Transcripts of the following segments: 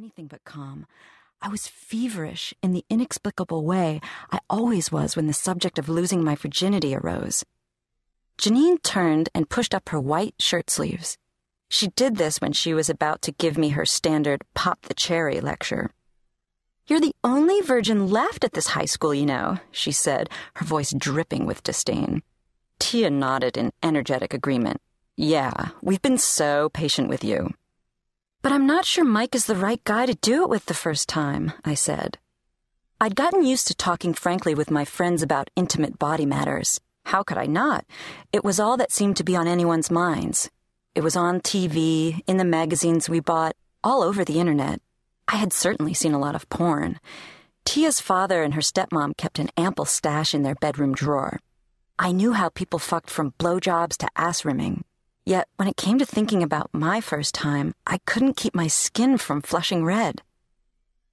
anything but calm. I was feverish in the inexplicable way I always was when the subject of losing my virginity arose. Janine turned and pushed up her white shirt sleeves. She did this when she was about to give me her standard pop the cherry lecture. You're the only virgin left at this high school, you know, she said, her voice dripping with disdain. Tia nodded in energetic agreement. Yeah, we've been so patient with you. But I'm not sure Mike is the right guy to do it with the first time, I said. I'd gotten used to talking frankly with my friends about intimate body matters. How could I not? It was all that seemed to be on anyone's minds. It was on TV, in the magazines we bought, all over the internet. I had certainly seen a lot of porn. Tia's father and her stepmom kept an ample stash in their bedroom drawer. I knew how people fucked from blowjobs to ass rimming. Yet, when it came to thinking about my first time, I couldn't keep my skin from flushing red.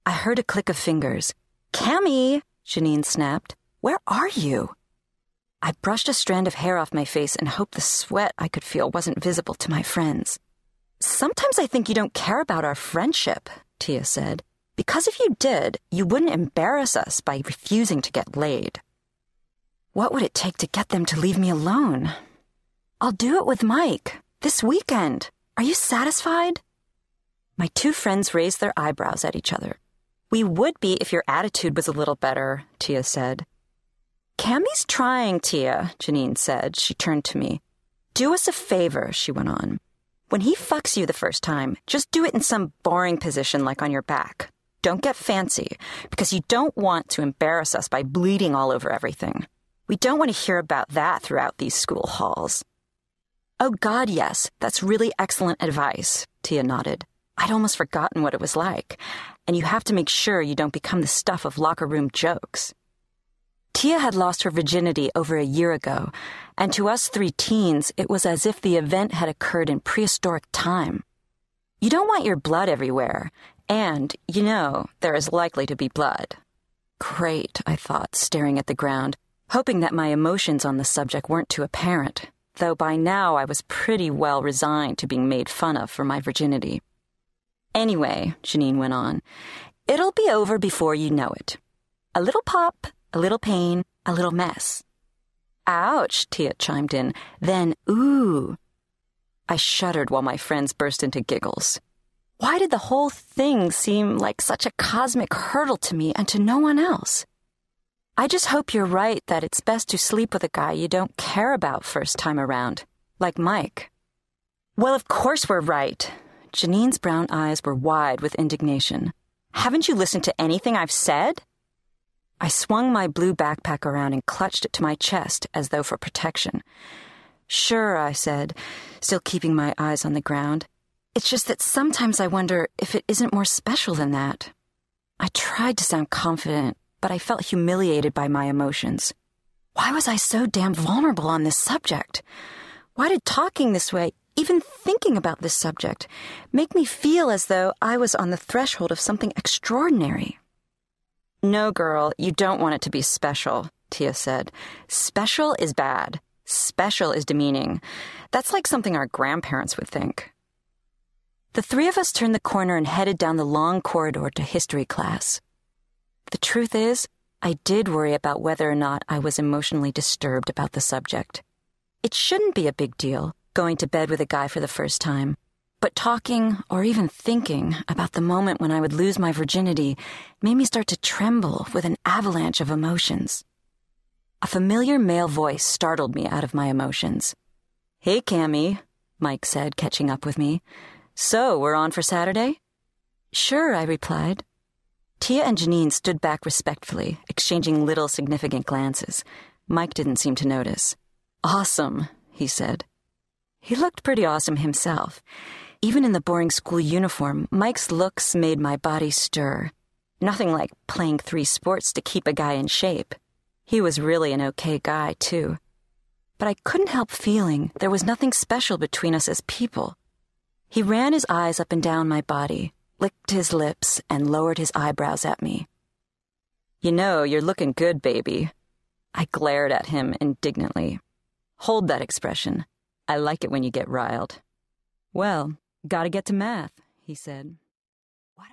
I heard a click of fingers. Cammy, Janine snapped. Where are you? I brushed a strand of hair off my face and hoped the sweat I could feel wasn't visible to my friends. Sometimes I think you don't care about our friendship, Tia said. Because if you did, you wouldn't embarrass us by refusing to get laid. What would it take to get them to leave me alone? I'll do it with Mike. This weekend. Are you satisfied? My two friends raised their eyebrows at each other. We would be if your attitude was a little better, Tia said. Cammy's trying, Tia, Janine said. She turned to me. Do us a favor, she went on. When he fucks you the first time, just do it in some boring position like on your back. Don't get fancy, because you don't want to embarrass us by bleeding all over everything. We don't want to hear about that throughout these school halls. Oh, God, yes, that's really excellent advice, Tia nodded. I'd almost forgotten what it was like, and you have to make sure you don't become the stuff of locker room jokes. Tia had lost her virginity over a year ago, and to us three teens, it was as if the event had occurred in prehistoric time. You don't want your blood everywhere, and, you know, there is likely to be blood. Great, I thought, staring at the ground, hoping that my emotions on the subject weren't too apparent, though by now I was pretty well resigned to being made fun of for my virginity. Anyway, Janine went on, it'll be over before you know it. A little pop, a little pain, a little mess. Ouch, Tia chimed in. Then, ooh. I shuddered while my friends burst into giggles. Why did the whole thing seem like such a cosmic hurdle to me and to no one else? I just hope you're right that it's best to sleep with a guy you don't care about first time around, like Mike. Well, of course we're right. Janine's brown eyes were wide with indignation. Haven't you listened to anything I've said? I swung my blue backpack around and clutched it to my chest as though for protection. Sure, I said, still keeping my eyes on the ground. It's just that sometimes I wonder if it isn't more special than that. I tried to sound confident, but I felt humiliated by my emotions. Why was I so damn vulnerable on this subject? Why did talking this way, even thinking about this subject, make me feel as though I was on the threshold of something extraordinary? No, girl, you don't want it to be special, Tia said. Special is bad. Special is demeaning. That's like something our grandparents would think. The three of us turned the corner and headed down the long corridor to history class. The truth is, I did worry about whether or not I was emotionally disturbed about the subject. It shouldn't be a big deal, going to bed with a guy for the first time. But talking, or even thinking, about the moment when I would lose my virginity made me start to tremble with an avalanche of emotions. A familiar male voice startled me out of my emotions. Hey, Cammy, Mike said, catching up with me. So, we're on for Saturday? Sure, I replied. Tia and Janine stood back respectfully, exchanging little significant glances. Mike didn't seem to notice. Awesome, he said. He looked pretty awesome himself. Even in the boring school uniform, Mike's looks made my body stir. Nothing like playing three sports to keep a guy in shape. He was really an okay guy, too. But I couldn't help feeling there was nothing special between us as people. He ran his eyes up and down my body, licked his lips, and lowered his eyebrows at me. You know, you're looking good, baby. I glared at him indignantly. Hold that expression. I like it when you get riled. Well, Gotta get to math, he said.